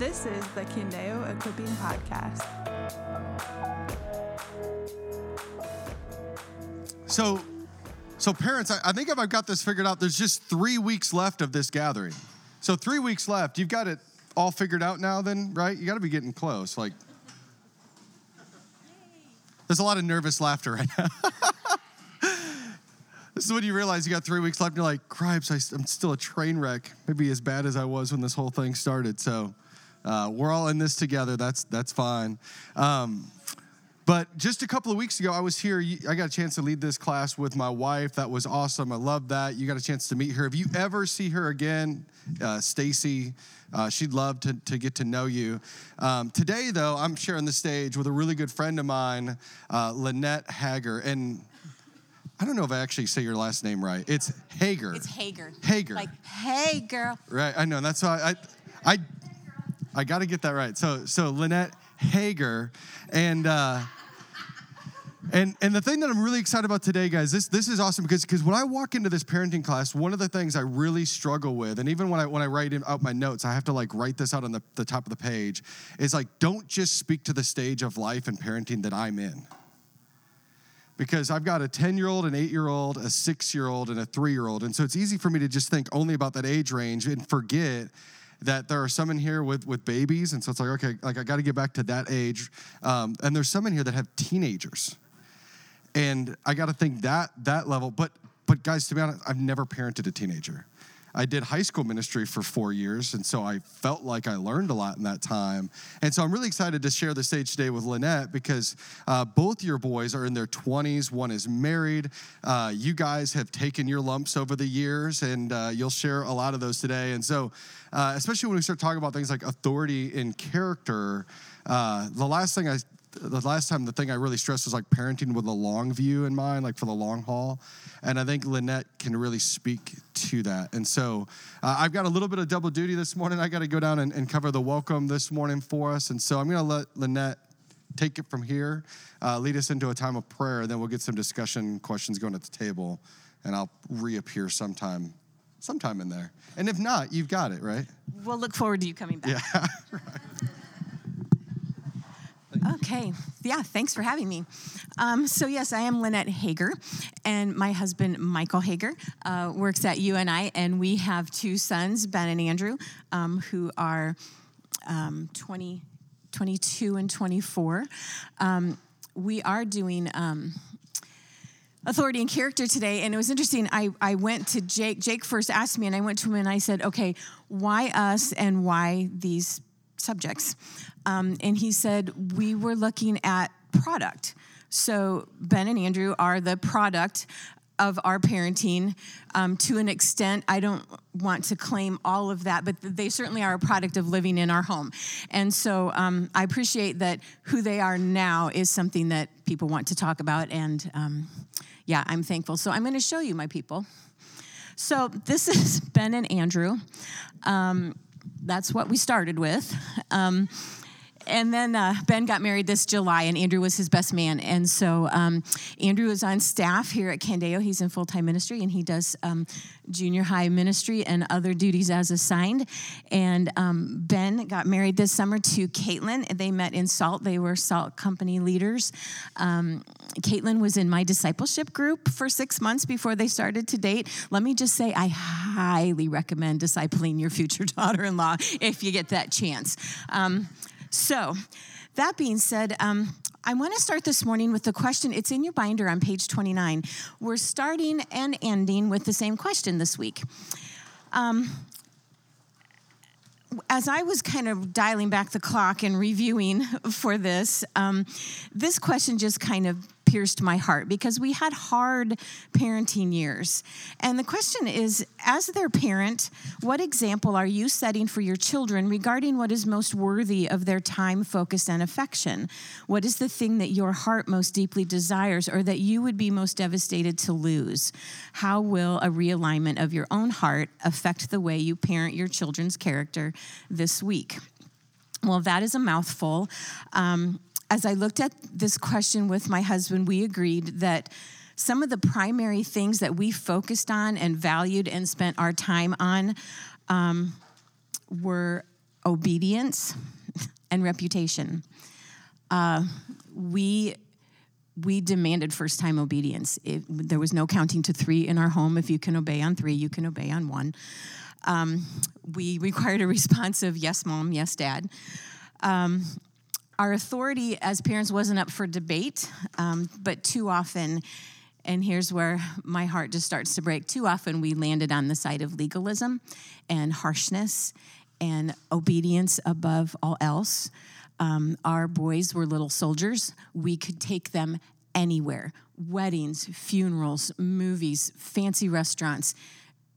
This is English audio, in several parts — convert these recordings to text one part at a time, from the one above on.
This is the Candeo Equipping Podcast. So, so parents, I, I think if I've got this figured out, there's just three weeks left of this gathering. So three weeks left. You've got it all figured out now, then, right? You got to be getting close. Like, there's a lot of nervous laughter right now. this is when you realize you got three weeks left, and you're like, "Cripes, I, am still a train wreck. Maybe as bad as I was when this whole thing started." So, uh, we're all in this together. That's that's fine. Um, but just a couple of weeks ago, I was here. I got a chance to lead this class with my wife. That was awesome. I love that. You got a chance to meet her. If you ever see her again, uh, Stacy, uh, she'd love to, to get to know you. Um, today, though, I'm sharing the stage with a really good friend of mine, uh, Lynette Hager. And I don't know if I actually say your last name right. It's Hager. It's Hager. Hager. Like, hey, girl. Right. I know. That's why I, I, I got to get that right. So, so Lynette Hager, and. Uh, and and the thing that I'm really excited about today, guys, this this is awesome because because when I walk into this parenting class, one of the things I really struggle with, and even when I when I write out my notes, I have to like write this out on the, the top of the page, is like don't just speak to the stage of life and parenting that I'm in. Because I've got a 10 year old, an eight year old, a six year old, and a three year old. And so it's easy for me to just think only about that age range and forget that there are some in here with, with babies. And so it's like, okay, like I got to get back to that age. Um, and there's some in here that have teenagers and I got to think that that level. But but guys, to be honest, I've never parented a teenager. I did high school ministry for four years, and so I felt like I learned a lot in that time. And so I'm really excited to share the stage today with Lynette because uh, both your boys are in their 20s. One is married. Uh, you guys have taken your lumps over the years, and uh, you'll share a lot of those today. And so, uh, especially when we start talking about things like authority and character, uh, the last thing I the last time the thing I really stressed was like parenting with a long view in mind, like for the long haul. And I think Lynette can really speak to that. And so uh, I've got a little bit of double duty this morning. I got to go down and, and, cover the welcome this morning for us. And so I'm going to let Lynette take it from here, uh, lead us into a time of prayer, and then we'll get some discussion questions going at the table. And I'll reappear sometime sometime in there. And if not, you've got it, right? We'll look forward to you coming back. Yeah. right. Okay. Yeah, thanks for having me. Um, so, yes, I am Lynette Hager, and my husband, Michael Hager, uh, works at UNI, and we have two sons, Ben and Andrew, um, who are um, 20, 22 and 24. Um, we are doing um, authority and character today and it was interesting I, I went to jake jake first asked me and i went to him and i said okay why us and why these subjects um, and he said, We were looking at product. So Ben and Andrew are the product of our parenting um, to an extent. I don't want to claim all of that, but they certainly are a product of living in our home. And so um, I appreciate that who they are now is something that people want to talk about. And um, yeah, I'm thankful. So I'm going to show you my people. So this is Ben and Andrew. That's what we started with. Um, and then uh, Ben got married this July, and Andrew was his best man. And so um, Andrew is on staff here at Candeo. He's in full time ministry, and he does um, junior high ministry and other duties as assigned. And um, Ben got married this summer to Caitlin. They met in Salt. They were Salt Company leaders. Um, Caitlin was in my discipleship group for six months before they started to date. Let me just say, I highly recommend discipling your future daughter in law if you get that chance. So, that being said, um, I want to start this morning with the question. It's in your binder on page 29. We're starting and ending with the same question this week. Um, as I was kind of dialing back the clock and reviewing for this, um, this question just kind of pierced my heart because we had hard parenting years. And the question is as their parent, what example are you setting for your children regarding what is most worthy of their time, focus, and affection? What is the thing that your heart most deeply desires or that you would be most devastated to lose? How will a realignment of your own heart affect the way you parent your children's character this week? Well, that is a mouthful. Um, as I looked at this question with my husband, we agreed that some of the primary things that we focused on and valued and spent our time on um, were obedience, and reputation. Uh, we we demanded first time obedience. It, there was no counting to three in our home. If you can obey on three, you can obey on one. Um, we required a response of yes, mom, yes, dad. Um, our authority as parents wasn't up for debate, um, but too often, and here's where my heart just starts to break. Too often, we landed on the side of legalism and harshness and obedience above all else. Um, our boys were little soldiers. We could take them anywhere weddings, funerals, movies, fancy restaurants.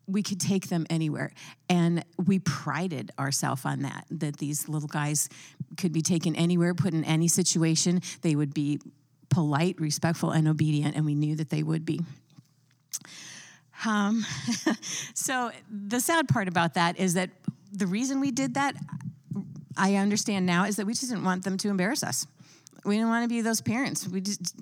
We could take them anywhere. And we prided ourselves on that, that these little guys could be taken anywhere, put in any situation. They would be polite, respectful, and obedient, and we knew that they would be. Um, so the sad part about that is that the reason we did that, I understand now, is that we just didn't want them to embarrass us. We didn't want to be those parents. We just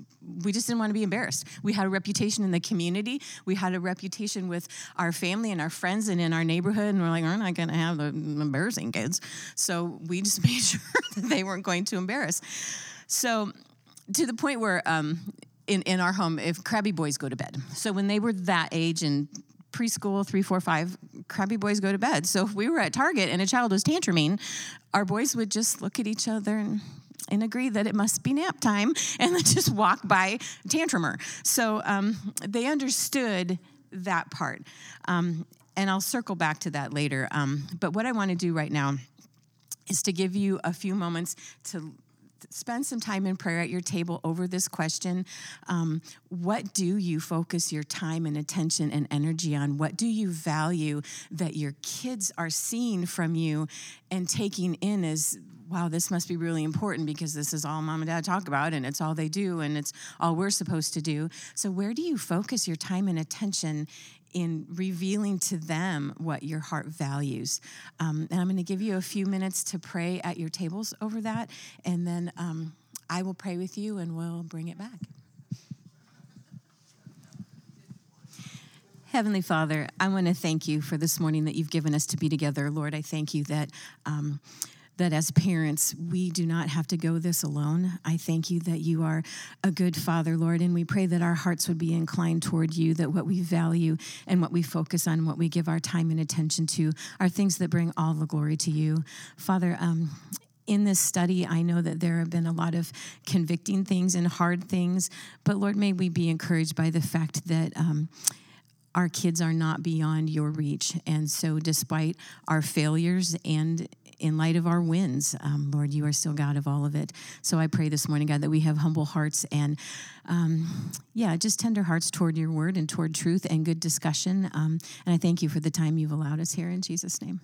we just didn't want to be embarrassed. We had a reputation in the community. We had a reputation with our family and our friends and in our neighborhood. And we're like, we're not going to have the embarrassing kids. So we just made sure that they weren't going to embarrass. So to the point where um, in, in our home, if crabby boys go to bed. So when they were that age and preschool, three, four, five, crabby boys go to bed. So if we were at Target and a child was tantruming, our boys would just look at each other and and agree that it must be nap time and then just walk by tantrumer. So um, they understood that part. Um, and I'll circle back to that later. Um, but what I want to do right now is to give you a few moments to spend some time in prayer at your table over this question. Um, what do you focus your time and attention and energy on? What do you value that your kids are seeing from you and taking in as wow, this must be really important because this is all mom and dad talk about and it's all they do and it's all we're supposed to do. So, where do you focus your time and attention in revealing to them what your heart values? Um, and I'm going to give you a few minutes to pray at your tables over that, and then um, I will pray with you and we'll bring it back. Heavenly Father, I want to thank you for this morning that you've given us to be together. Lord, I thank you that. Um, that as parents, we do not have to go this alone. I thank you that you are a good father, Lord, and we pray that our hearts would be inclined toward you, that what we value and what we focus on, what we give our time and attention to, are things that bring all the glory to you. Father, um, in this study, I know that there have been a lot of convicting things and hard things, but Lord, may we be encouraged by the fact that. Um, our kids are not beyond your reach. And so, despite our failures and in light of our wins, um, Lord, you are still God of all of it. So I pray this morning, God, that we have humble hearts and, um, yeah, just tender hearts toward your word and toward truth and good discussion. Um, and I thank you for the time you've allowed us here in Jesus' name.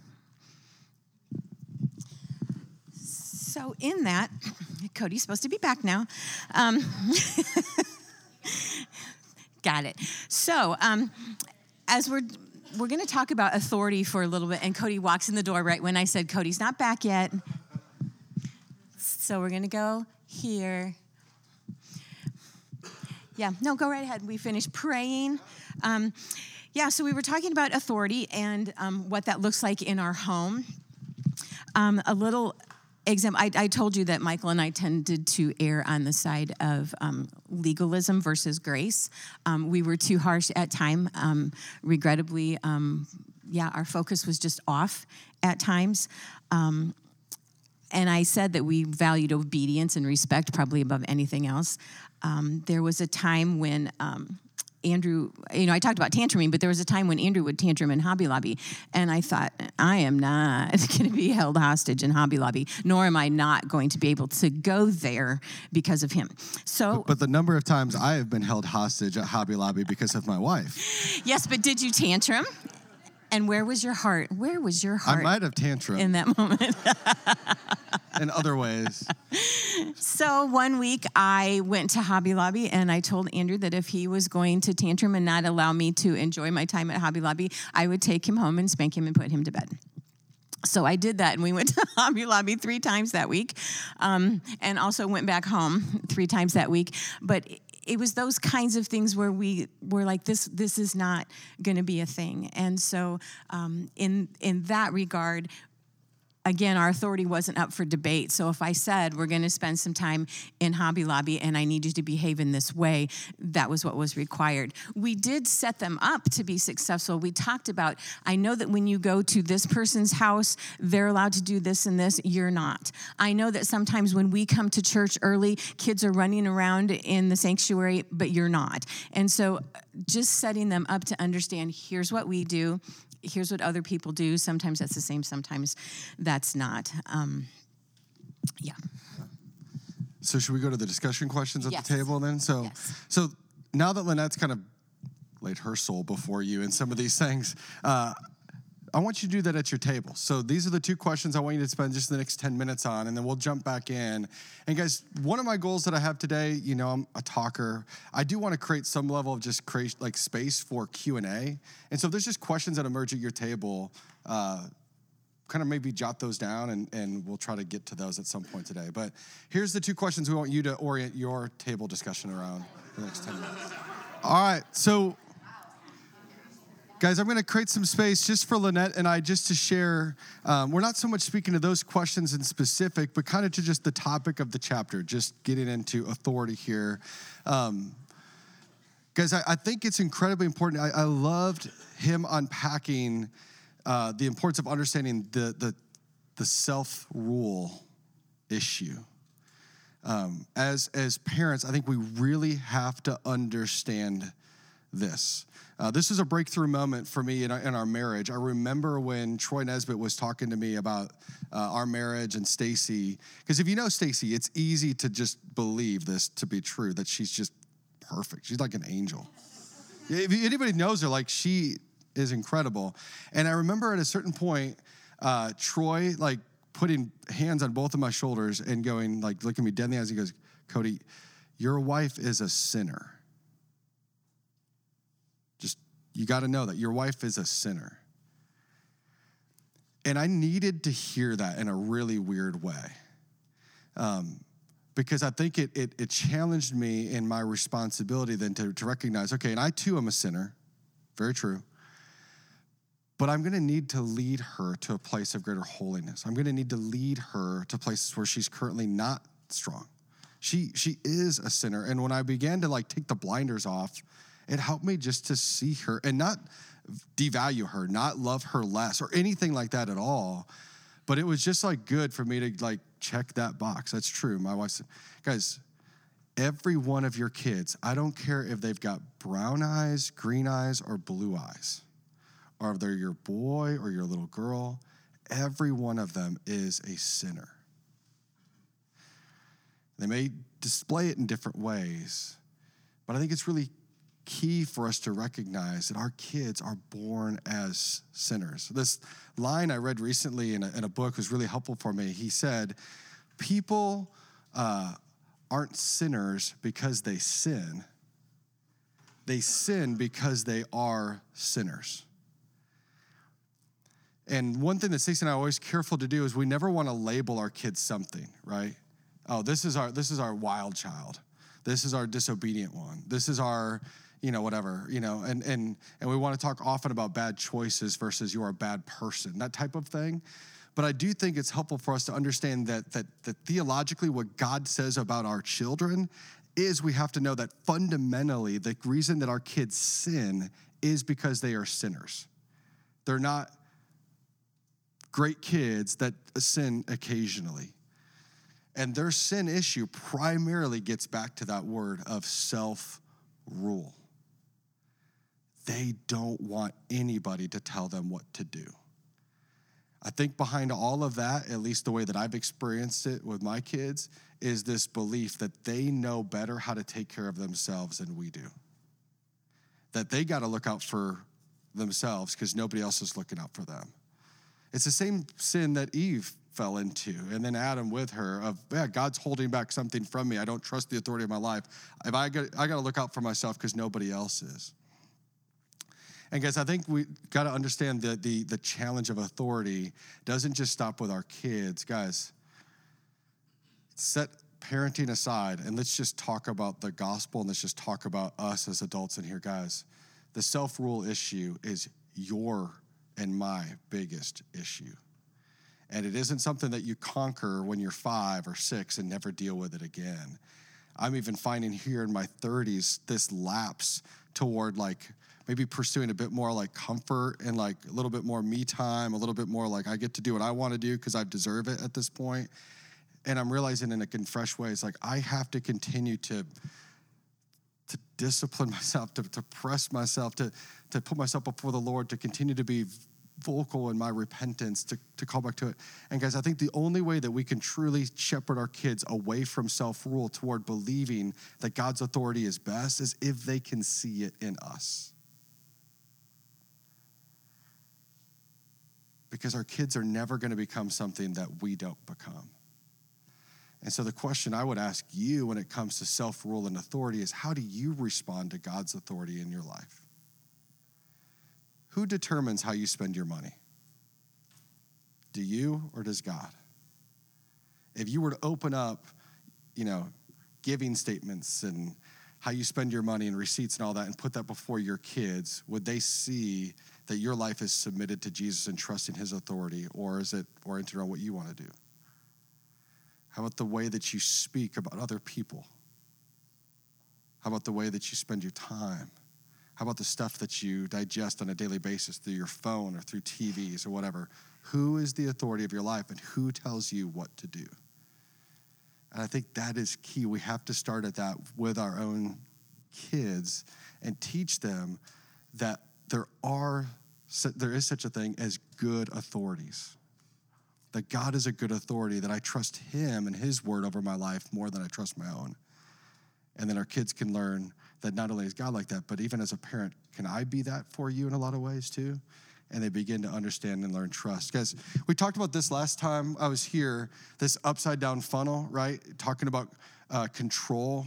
So, in that, Cody's supposed to be back now. Got it. So, um, as we're we're going to talk about authority for a little bit. And Cody walks in the door right when I said, Cody's not back yet. So we're going to go here. Yeah, no, go right ahead. We finished praying. Um, yeah, so we were talking about authority and um, what that looks like in our home. Um, a little example, I, I, told you that Michael and I tended to err on the side of um, legalism versus grace. Um, we were too harsh at time. Um, regrettably, um, yeah, our focus was just off at times. Um, and I said that we valued obedience and respect probably above anything else. Um, there was a time when Andrew, you know, I talked about tantruming, but there was a time when Andrew would tantrum in Hobby Lobby, and I thought, I am not going to be held hostage in Hobby Lobby, nor am I not going to be able to go there because of him. So, but, but the number of times I have been held hostage at Hobby Lobby because of my wife. Yes, but did you tantrum? And where was your heart? Where was your heart? I might have tantrum in that moment. In other ways. So one week I went to Hobby Lobby and I told Andrew that if he was going to tantrum and not allow me to enjoy my time at Hobby Lobby, I would take him home and spank him and put him to bed. So I did that, and we went to Hobby Lobby three times that week, um, and also went back home three times that week. But it was those kinds of things where we were like this this is not going to be a thing and so um, in in that regard again, our authority wasn't up for debate. So if I said, we're going to spend some time in Hobby Lobby and I need you to behave in this way, that was what was required. We did set them up to be successful. We talked about, I know that when you go to this person's house, they're allowed to do this and this, you're not. I know that sometimes when we come to church early, kids are running around in the sanctuary, but you're not. And so uh, just setting them up to understand here's what we do, here's what other people do. Sometimes that's the same, sometimes that's not. Um, yeah. So should we go to the discussion questions at Yes. the table then? So, Yes. so now that Lynette's kind of laid her soul before you in some of these things, uh, I want you to do that at your table. So these are the two questions I want you to spend just the next 10 minutes on, and then we'll jump back in. And guys, one of my goals that I have today, you know, I'm a talker. I do want to create some level of just create like space for Q&A. And so if there's just questions that emerge at your table, uh, kind of maybe jot those down and, and we'll try to get to those at some point today. But here's the two questions we want you to orient your table discussion around the next 10 minutes. All right, so guys, I'm going to create some space just for Lynette and I just to share. Um, we're not so much speaking to those questions in specific, but kind of to just the topic of the chapter, just getting into authority here. Um, Guys, I, I think it's incredibly important. I, I loved him unpacking uh, the importance of understanding the, the, the self rule issue. Um, as, as parents, I think we really have to understand this. Uh, this is a breakthrough moment for me in our, in our marriage. I remember when Troy Nesbitt was talking to me about uh, our marriage and Stacy. Because if you know Stacy, it's easy to just believe this to be true that she's just perfect. She's like an angel. If anybody knows her, like she is incredible. And I remember at a certain point, uh, Troy like putting hands on both of my shoulders and going like, looking me dead in the eyes. He goes, "Cody, your wife is a sinner. Just you got to know that your wife is a sinner." And I needed to hear that in a really weird way. Um, because I think it, it, it challenged me in my responsibility then to, to recognize, okay, and I too am a sinner, very true, but I'm gonna need to lead her to a place of greater holiness. I'm gonna need to lead her to places where she's currently not strong. She, she is a sinner. And when I began to like take the blinders off, it helped me just to see her and not devalue her, not love her less or anything like that at all. But it was just like good for me to like check that box. That's true. My wife said, guys, every one of your kids, I don't care if they've got brown eyes, green eyes, or blue eyes, or if they're your boy or your little girl, every one of them is a sinner. They may display it in different ways, but I think it's really key for us to recognize that our kids are born as sinners. This line I read recently in a, in a book was really helpful for me. He said, People uh, aren't sinners because they sin, they sin because they are sinners. And one thing that Stacey and I are always careful to do is we never want to label our kids something, right? Oh, this is our this is our wild child. This is our disobedient one. This is our, you know, whatever, you know, and and and we want to talk often about bad choices versus you're a bad person, that type of thing. But I do think it's helpful for us to understand that that that theologically what God says about our children is we have to know that fundamentally the reason that our kids sin is because they are sinners. They're not great kids that sin occasionally. And their sin issue primarily gets back to that word of self rule. They don't want anybody to tell them what to do. I think behind all of that, at least the way that I've experienced it with my kids, is this belief that they know better how to take care of themselves than we do. That they got to look out for themselves because nobody else is looking out for them. It's the same sin that Eve fell into, and then Adam with her of, yeah, God's holding back something from me. I don't trust the authority of my life. If I got, I got to look out for myself because nobody else is. And guys, I think we got to understand that the, the challenge of authority doesn't just stop with our kids. Guys, set parenting aside and let's just talk about the gospel and let's just talk about us as adults in here, guys. The self rule issue is your and my biggest issue. And it isn't something that you conquer when you're five or six and never deal with it again. I'm even finding here in my 30s this lapse toward like maybe pursuing a bit more like comfort and like a little bit more me time, a little bit more like I get to do what I want to do because I deserve it at this point. And I'm realizing in a fresh way, it's like I have to continue to to discipline myself, to, to press myself, to, to put myself before the Lord, to continue to be vocal in my repentance, to, to call back to it. And guys, I think the only way that we can truly shepherd our kids away from self rule toward believing that God's authority is best is if they can see it in us. Because our kids are never going to become something that we don't become. And so, the question I would ask you when it comes to self rule and authority is how do you respond to God's authority in your life? Who determines how you spend your money? Do you or does God? If you were to open up, you know, giving statements and how you spend your money and receipts and all that and put that before your kids, would they see that your life is submitted to Jesus and trusting his authority, or is it oriented on what you want to do? How about the way that you speak about other people? How about the way that you spend your time? How about the stuff that you digest on a daily basis through your phone or through TVs or whatever? Who is the authority of your life and who tells you what to do? And I think that is key. We have to start at that with our own kids and teach them that there are there is such a thing as good authorities that God is a good authority, that I trust Him and His word over my life more than I trust my own. And then our kids can learn that not only is God like that, but even as a parent, can I be that for you in a lot of ways too? And they begin to understand and learn trust. Guys, we talked about this last time I was here this upside down funnel, right? Talking about uh, control.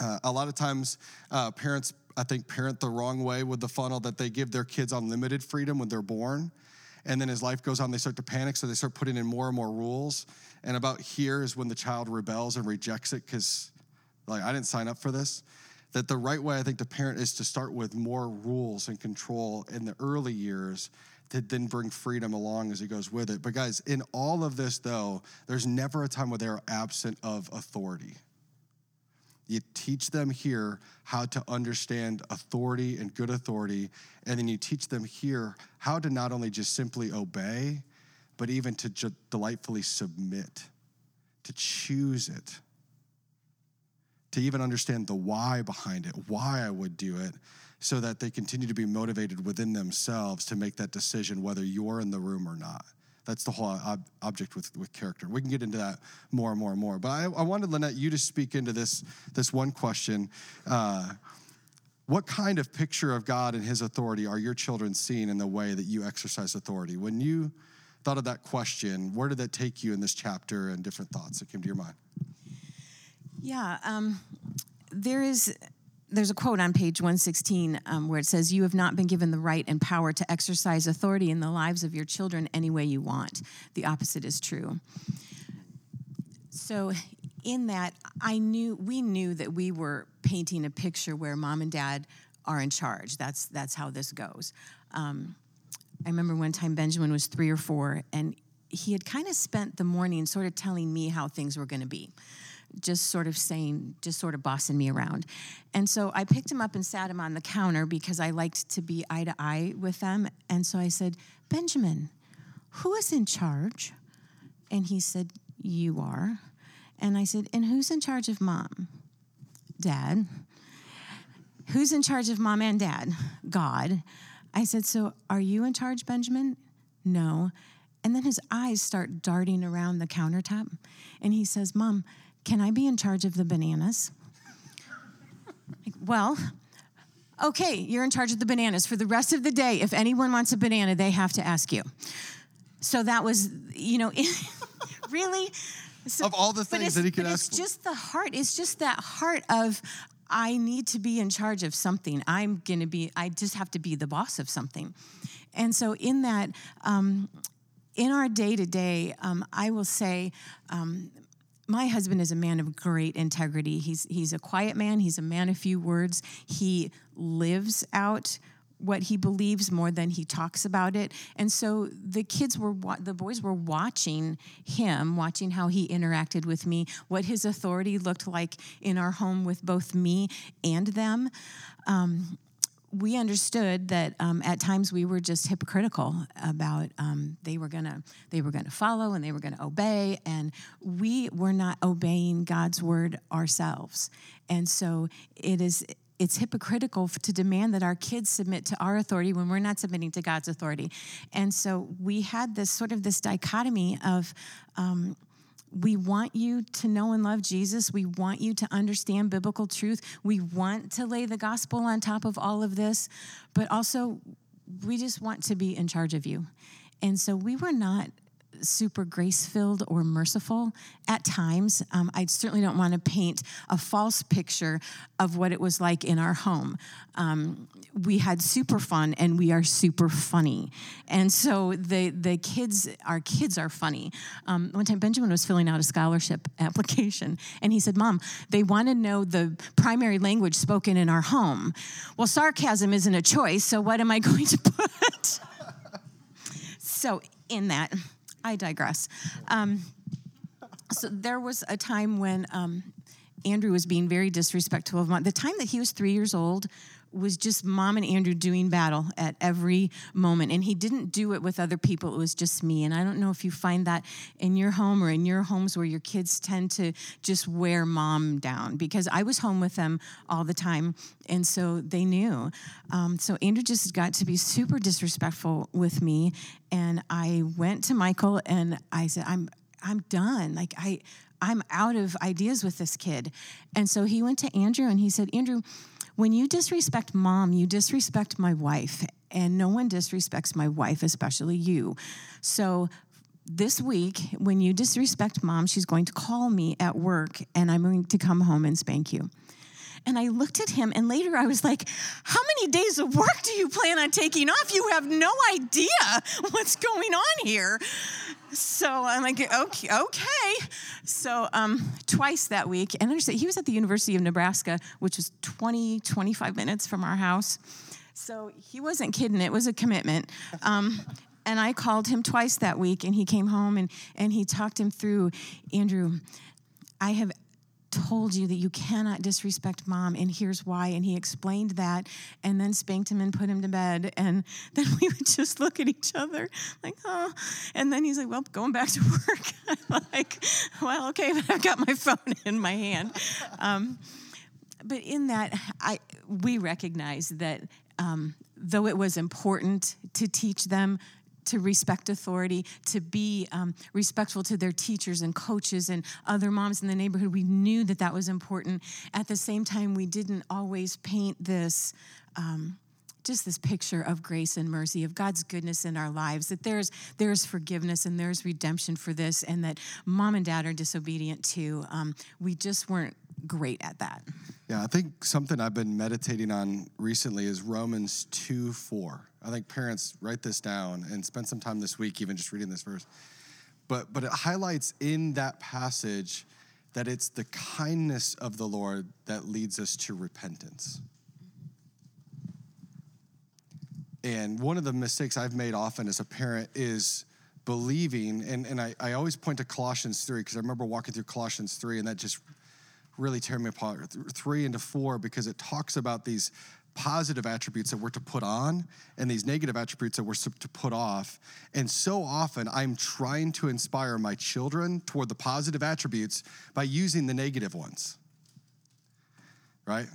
Uh, a lot of times, uh, parents, I think, parent the wrong way with the funnel that they give their kids unlimited freedom when they're born. And then as life goes on, they start to panic, so they start putting in more and more rules. And about here is when the child rebels and rejects it because, like, I didn't sign up for this. That the right way, I think, to parent is to start with more rules and control in the early years to then bring freedom along as it goes with it. But guys, in all of this, though, there's never a time where they're absent of authority. You teach them here how to understand authority and good authority, and then you teach them here how to not only just simply obey, but even to ju- delightfully submit, to choose it, to even understand the why behind it, why I would do it, so that they continue to be motivated within themselves to make that decision whether you're in the room or not. That's the whole ob- object with, with character. We can get into that more and more and more. But I, I wanted, Lynette, you to speak into this, this one question. Uh, what kind of picture of God and his authority are your children seeing in the way that you exercise authority? When you thought of that question, where did that take you in this chapter and different thoughts that came to your mind? Yeah, um, there is there's a quote on page 116 um, where it says, You have not been given the right and power to exercise authority in the lives of your children any way you want. The opposite is true. So, in that, I knew, we knew that we were painting a picture where mom and dad are in charge. That's, that's how this goes. Um, I remember one time Benjamin was three or four, and he had kind of spent the morning sort of telling me how things were going to be just sort of saying, just sort of bossing me around. And so I picked him up and sat him on the counter because I liked to be eye to eye with them. And so I said, Benjamin, who is in charge? And he said, You are. And I said, And who's in charge of mom? Dad. Who's in charge of mom and dad? God. I said, So are you in charge, Benjamin? No. And then his eyes start darting around the countertop. And he says, Mom, can I be in charge of the bananas? well, okay, you're in charge of the bananas. For the rest of the day, if anyone wants a banana, they have to ask you. So that was, you know, really. So, of all the things that he could ask It's just the heart. It's just that heart of, I need to be in charge of something. I'm going to be, I just have to be the boss of something. And so, in that, um, in our day to day, I will say, um, my husband is a man of great integrity. He's he's a quiet man. He's a man of few words. He lives out what he believes more than he talks about it. And so the kids were, the boys were watching him, watching how he interacted with me, what his authority looked like in our home with both me and them. Um, we understood that um, at times we were just hypocritical about um, they were gonna they were gonna follow and they were gonna obey and we were not obeying God's word ourselves. And so it is it's hypocritical to demand that our kids submit to our authority when we're not submitting to God's authority. And so we had this sort of this dichotomy of um, we want you to know and love Jesus. We want you to understand biblical truth. We want to lay the gospel on top of all of this, but also we just want to be in charge of you. And so we were not super grace filled or merciful at times. Um, I certainly don't want to paint a false picture of what it was like in our home. Um, we had super fun and we are super funny. And so the, the kids, our kids are funny. Um, one time, Benjamin was filling out a scholarship application and he said, Mom, they want to know the primary language spoken in our home. Well, sarcasm isn't a choice, so what am I going to put? so, in that, I digress. Um, so there was a time when um, Andrew was being very disrespectful of mom. The time that he was three years old was just mom and Andrew doing battle at every moment. And he didn't do it with other people, it was just me. And I don't know if you find that in your home or in your homes where your kids tend to just wear mom down because I was home with them all the time. And so they knew. Um, so Andrew just got to be super disrespectful with me. And I went to Michael and I said, I'm, I'm done. Like, I, I'm out of ideas with this kid. And so he went to Andrew and he said, Andrew, when you disrespect mom, you disrespect my wife, and no one disrespects my wife, especially you. So this week, when you disrespect mom, she's going to call me at work, and I'm going to come home and spank you. And I looked at him, and later I was like, How many days of work do you plan on taking off? You have no idea what's going on here. So I'm like, okay, okay. So um, twice that week, and he was at the University of Nebraska, which was 20, 25 minutes from our house. So he wasn't kidding, it was a commitment. Um, and I called him twice that week, and he came home and, and he talked him through Andrew, I have told you that you cannot disrespect mom, and here's why. And he explained that, and then spanked him and put him to bed. And then we would just look at each other like, oh. And then he's like, well, going back to work. I'm like, well, okay, but I've got my phone in my hand. Um, but in that, I we recognize that um, though it was important to teach them to respect authority, to be um, respectful to their teachers and coaches and other moms in the neighborhood. We knew that that was important. At the same time, we didn't always paint this. Um, just this picture of grace and mercy of god's goodness in our lives that there's there's forgiveness and there's redemption for this and that mom and dad are disobedient too um, we just weren't great at that yeah i think something i've been meditating on recently is romans 2 4 I think parents write this down and spend some time this week even just reading this verse. But but it highlights in that passage that it's the kindness of the Lord that leads us to repentance. And one of the mistakes I've made often as a parent is believing, and, and I, I always point to Colossians 3, because I remember walking through Colossians 3, and that just really tear me apart. Three into four, because it talks about these positive attributes that we're to put on and these negative attributes that we're to put off. And so often I'm trying to inspire my children toward the positive attributes by using the negative ones. Right?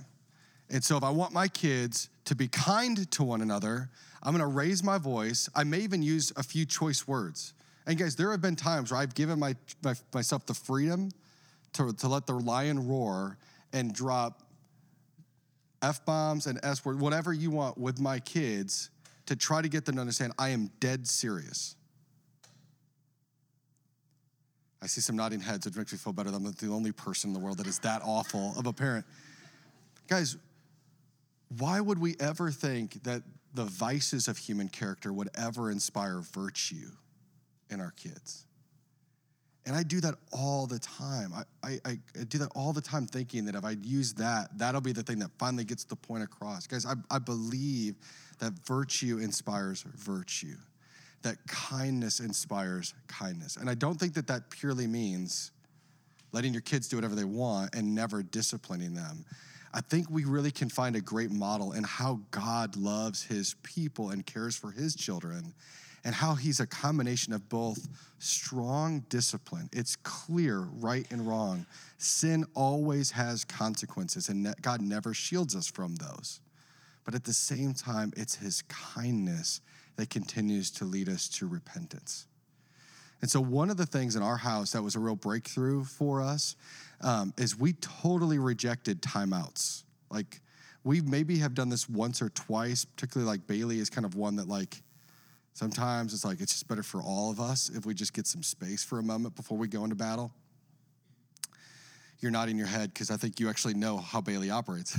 And so if I want my kids to be kind to one another, I'm gonna raise my voice. I may even use a few choice words. And guys, there have been times where I've given my, my myself the freedom to, to let the lion roar and drop F bombs and S word, whatever you want with my kids to try to get them to understand I am dead serious. I see some nodding heads, which makes me feel better. I'm not the only person in the world that is that awful of a parent. Guys, why would we ever think that the vices of human character would ever inspire virtue in our kids? And I do that all the time. I, I, I do that all the time thinking that if I use that, that'll be the thing that finally gets the point across. Guys, I, I believe that virtue inspires virtue, that kindness inspires kindness. And I don't think that that purely means letting your kids do whatever they want and never disciplining them. I think we really can find a great model in how God loves his people and cares for his children and how he's a combination of both strong discipline. It's clear right and wrong. Sin always has consequences, and God never shields us from those. But at the same time, it's his kindness that continues to lead us to repentance. And so, one of the things in our house that was a real breakthrough for us um, is we totally rejected timeouts. Like, we maybe have done this once or twice, particularly like Bailey is kind of one that, like, Sometimes it's like it's just better for all of us if we just get some space for a moment before we go into battle. You're nodding your head because I think you actually know how Bailey operates.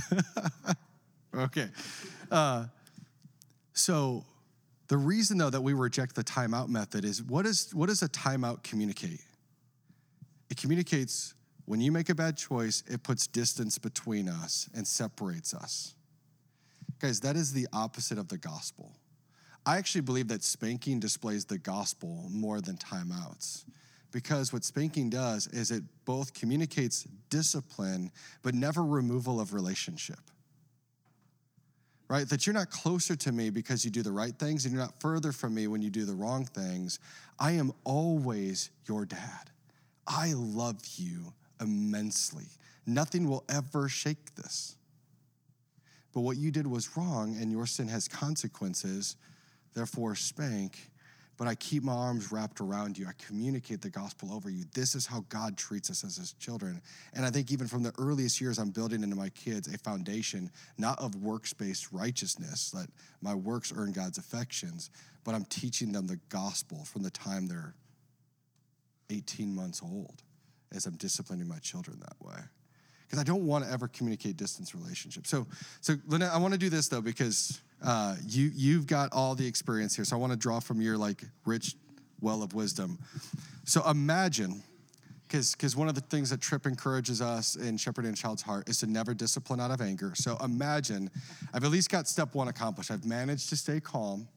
okay. Uh, so the reason though that we reject the timeout method is what, is what does a timeout communicate? It communicates when you make a bad choice, it puts distance between us and separates us. Guys, that is the opposite of the gospel. I actually believe that spanking displays the gospel more than timeouts. Because what spanking does is it both communicates discipline, but never removal of relationship. Right? That you're not closer to me because you do the right things, and you're not further from me when you do the wrong things. I am always your dad. I love you immensely. Nothing will ever shake this. But what you did was wrong, and your sin has consequences therefore spank, but I keep my arms wrapped around you. I communicate the gospel over you. This is how God treats us as his children. And I think even from the earliest years, I'm building into my kids a foundation, not of works based righteousness, that my works earn God's affections, but I'm teaching them the gospel from the time they're 18 months old as I'm disciplining my children that way because I don't want to ever communicate distance relationships. So, so Lynette, I want to do this though because uh, you you've got all the experience here. So I want to draw from your like rich well of wisdom. So imagine, because because one of the things that Tripp encourages us in shepherding a child's heart is to never discipline out of anger. So imagine, I've at least got step one accomplished. I've managed to stay calm.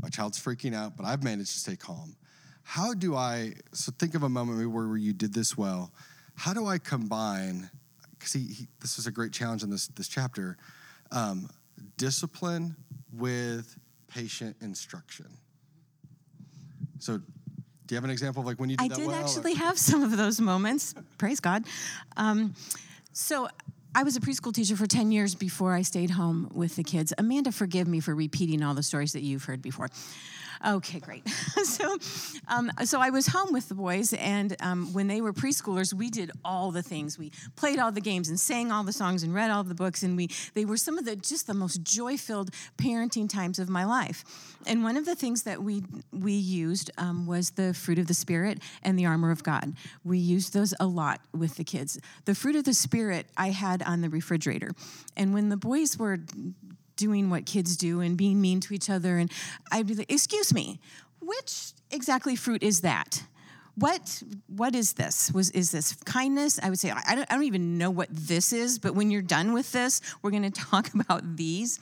My child's freaking out, but I've managed to stay calm. How do I? So think of a moment where, where you did this well how do I combine? Because he, he, this is a great challenge in this this chapter. Um, discipline with patient instruction. So, do you have an example of like when you did I that did well, actually or? have some of those moments. Praise God. Um, so I was a preschool teacher for 10 years before I stayed home with the kids. Amanda, forgive me for repeating all the stories that you've heard before. Okay, great. so, um, so I was home with the boys, and um, when they were preschoolers, we did all the things. We played all the games and sang all the songs and read all the books, and we they were some of the just the most joy-filled parenting times of my life. And one of the things that we we used um, was the fruit of the spirit and the armor of God. We used those a lot with the kids. The fruit of the spirit I had on the refrigerator, and when the boys were doing what kids do and being mean to each other. And I'd be like, excuse me, which exactly fruit is that? What what is this? Was is this kindness? I would say I don't, I don't even know what this is, but when you're done with this, we're going to talk about these.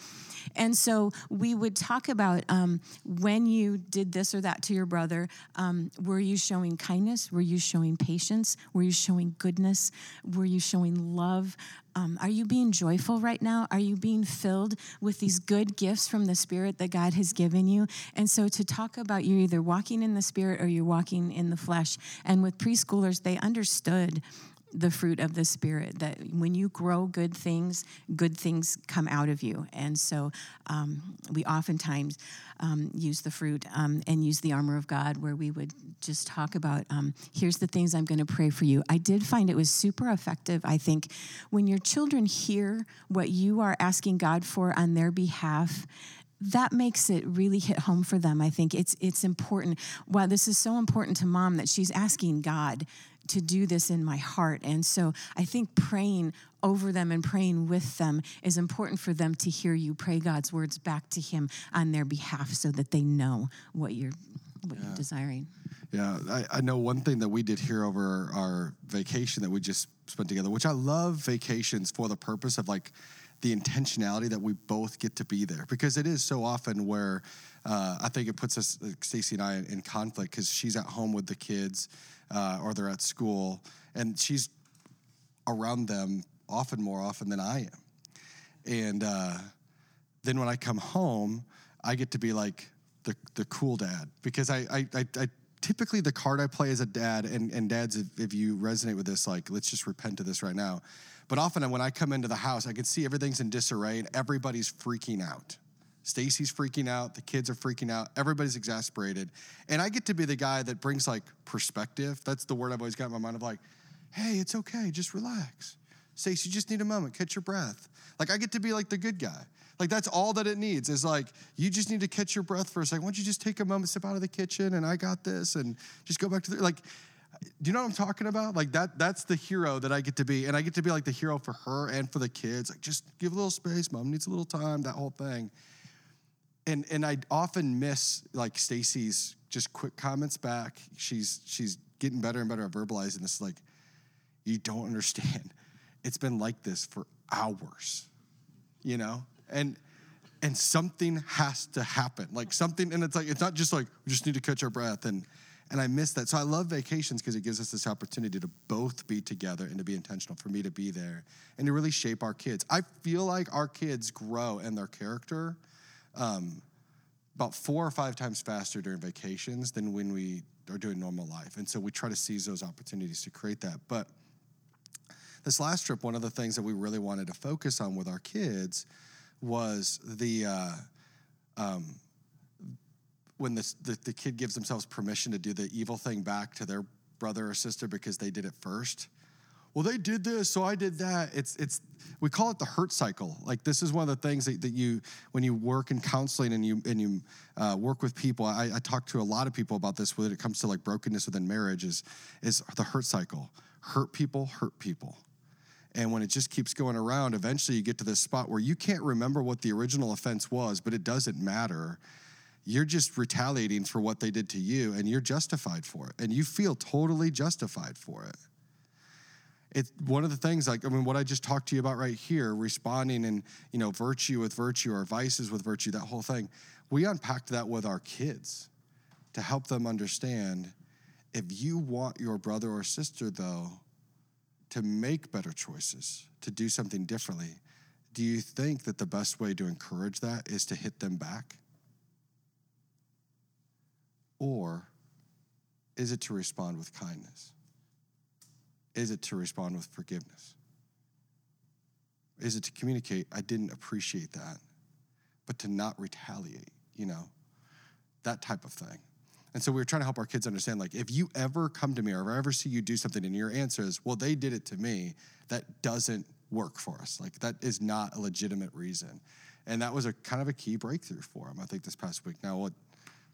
And so we would talk about um, when you did this or that to your brother, um, were you showing kindness? Were you showing patience? Were you showing goodness? Were you showing love? Um, are you being joyful right now? Are you being filled with these good gifts from the Spirit that God has given you? And so to talk about you're either walking in the Spirit or you're walking in the flesh. And with preschoolers, they understood the fruit of the spirit that when you grow good things good things come out of you and so um, we oftentimes um, use the fruit um, and use the armor of god where we would just talk about um, here's the things i'm going to pray for you i did find it was super effective i think when your children hear what you are asking god for on their behalf that makes it really hit home for them. I think it's it's important. Wow, this is so important to mom that she's asking God to do this in my heart. And so I think praying over them and praying with them is important for them to hear you pray God's words back to Him on their behalf so that they know what you're what yeah. you're desiring. Yeah, I, I know one thing that we did here over our vacation that we just spent together, which I love vacations for the purpose of like the intentionality that we both get to be there because it is so often where uh, I think it puts us, like Stacy and I, in, in conflict because she's at home with the kids uh, or they're at school and she's around them often more often than I am. And uh, then when I come home, I get to be like the, the cool dad because I, I, I, I typically the card I play as a dad, and, and dads, if, if you resonate with this, like, let's just repent to this right now. But often when I come into the house, I can see everything's in disarray and everybody's freaking out. Stacy's freaking out, the kids are freaking out, everybody's exasperated. And I get to be the guy that brings like perspective. That's the word I've always got in my mind of like, hey, it's okay, just relax. Stacy, you just need a moment, catch your breath. Like I get to be like the good guy. Like that's all that it needs is like you just need to catch your breath for a second. Why don't you just take a moment, step out of the kitchen, and I got this, and just go back to the like. Do you know what I'm talking about? Like that. That's the hero that I get to be, and I get to be like the hero for her and for the kids. Like just give a little space. Mom needs a little time. That whole thing. And and I often miss like Stacy's just quick comments back. She's she's getting better and better at verbalizing this. Like you don't understand. It's been like this for hours. You know and and something has to happen like something and it's like it's not just like we just need to catch our breath and and i miss that so i love vacations because it gives us this opportunity to both be together and to be intentional for me to be there and to really shape our kids i feel like our kids grow and their character um, about four or five times faster during vacations than when we are doing normal life and so we try to seize those opportunities to create that but this last trip one of the things that we really wanted to focus on with our kids was the uh, um, when the, the, the kid gives themselves permission to do the evil thing back to their brother or sister because they did it first. Well, they did this, so I did that. It's it's we call it the hurt cycle. Like this is one of the things that, that you when you work in counseling and you and you uh, work with people. I, I talk to a lot of people about this when it comes to like brokenness within marriage. Is is the hurt cycle? Hurt people, hurt people. And when it just keeps going around, eventually you get to this spot where you can't remember what the original offense was, but it doesn't matter. You're just retaliating for what they did to you, and you're justified for it. And you feel totally justified for it. It's one of the things, like, I mean, what I just talked to you about right here, responding and, you know, virtue with virtue or vices with virtue, that whole thing. We unpacked that with our kids to help them understand if you want your brother or sister, though, to make better choices, to do something differently, do you think that the best way to encourage that is to hit them back? Or is it to respond with kindness? Is it to respond with forgiveness? Is it to communicate, I didn't appreciate that, but to not retaliate, you know, that type of thing? And so we were trying to help our kids understand like, if you ever come to me or I ever see you do something and your answer is, well, they did it to me, that doesn't work for us. Like, that is not a legitimate reason. And that was a kind of a key breakthrough for them, I think, this past week. Now, what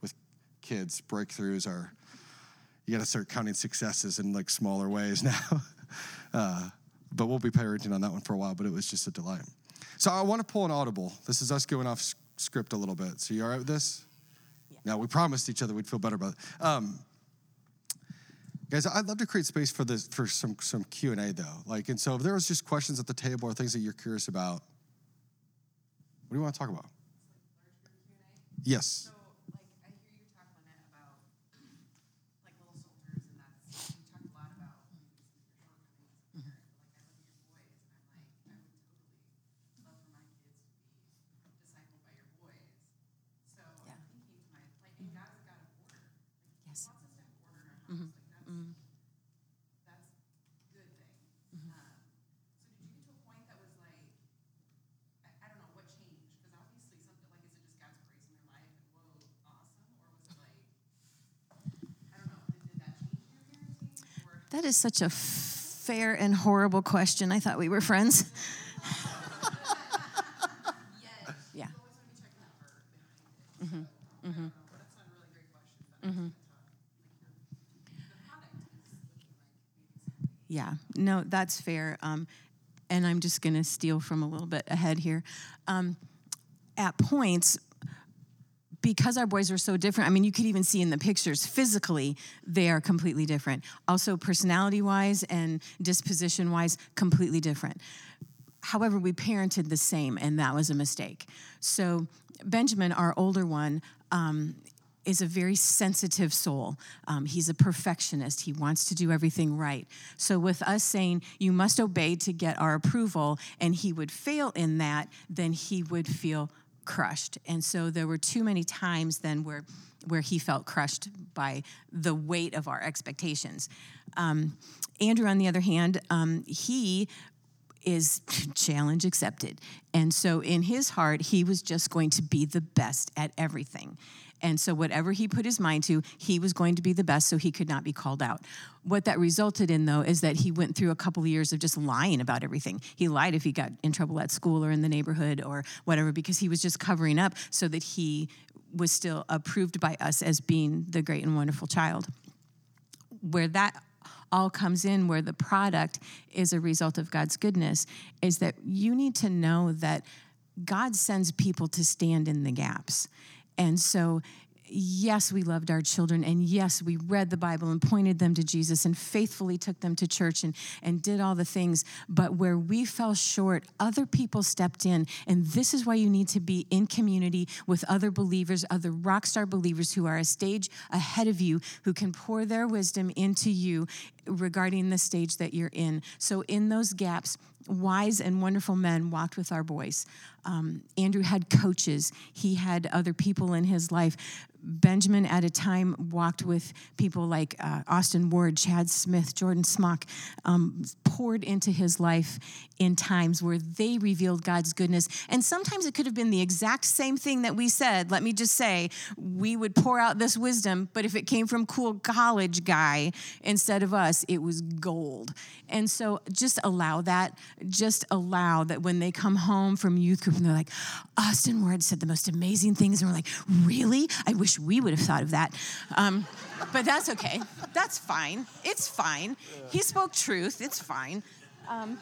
with kids, breakthroughs are, you got to start counting successes in like smaller ways now. uh, but we'll be parenting on that one for a while, but it was just a delight. So I want to pull an audible. This is us going off script a little bit. So you all right with this? Yeah. Now, we promised each other we'd feel better about it. Um, guys, I'd love to create space for this for some some Q and A though. Like, and so if there was just questions at the table or things that you're curious about, what do you want to talk about? Yes. So, like, I hear you talk, Lynette, about like little soldiers, and that's you talked a lot about maybe some of your shortcomings as a parent. But like, I look at your boys, and I'm like, I would totally love for my kids to be discipled by your boys. So Yeah. I'm thinking to my like, and God's a God of order. Like, Yes. He wants us to have order in our house. Like that's that's a good thing. Um, so did you get to a point that was like, I, I don't know what changed because obviously something like is it just God's grace in their life and whoa awesome or was it like I don't know did, did that change your parenting or That is such a fair and horrible question. I thought we were friends. Yeah. but mm-hmm. something Yeah, no, that's fair. Um, and I'm just going to steal from a little bit ahead here. Um, at points, because our boys are so different, I mean, you could even see in the pictures physically, they are completely different. Also, personality wise and disposition wise, completely different. However, we parented the same, and that was a mistake. So, Benjamin, our older one, um, is a very sensitive soul. Um, he's a perfectionist. He wants to do everything right. So, with us saying, you must obey to get our approval, and he would fail in that, then he would feel crushed. And so, there were too many times then where, where he felt crushed by the weight of our expectations. Um, Andrew, on the other hand, um, he is challenge accepted. And so in his heart, he was just going to be the best at everything. And so, whatever he put his mind to, he was going to be the best so he could not be called out. What that resulted in, though, is that he went through a couple of years of just lying about everything. He lied if he got in trouble at school or in the neighborhood or whatever because he was just covering up so that he was still approved by us as being the great and wonderful child. Where that all comes in where the product is a result of God's goodness is that you need to know that God sends people to stand in the gaps. And so yes, we loved our children, and yes, we read the Bible and pointed them to Jesus and faithfully took them to church and, and did all the things. But where we fell short, other people stepped in. And this is why you need to be in community with other believers, other rock star believers who are a stage ahead of you, who can pour their wisdom into you regarding the stage that you're in. So, in those gaps, wise and wonderful men walked with our boys. Um, Andrew had coaches, he had other people in his life. Benjamin, at a time, walked with people like uh, Austin Ward, Chad Smith, Jordan Smock, um, poured into his life in times where they revealed God's goodness. And sometimes it could have been the exact same thing that we said. Let me just say, we would pour out this wisdom, but if it came from cool college guy instead of us, it was gold. And so just allow that. Just allow that when they come home from youth group and they're like, Austin Ward said the most amazing things. And we're like, really? I wish we would have thought of that. Um, but that's okay. That's fine. It's fine. He spoke truth. It's fine. Um,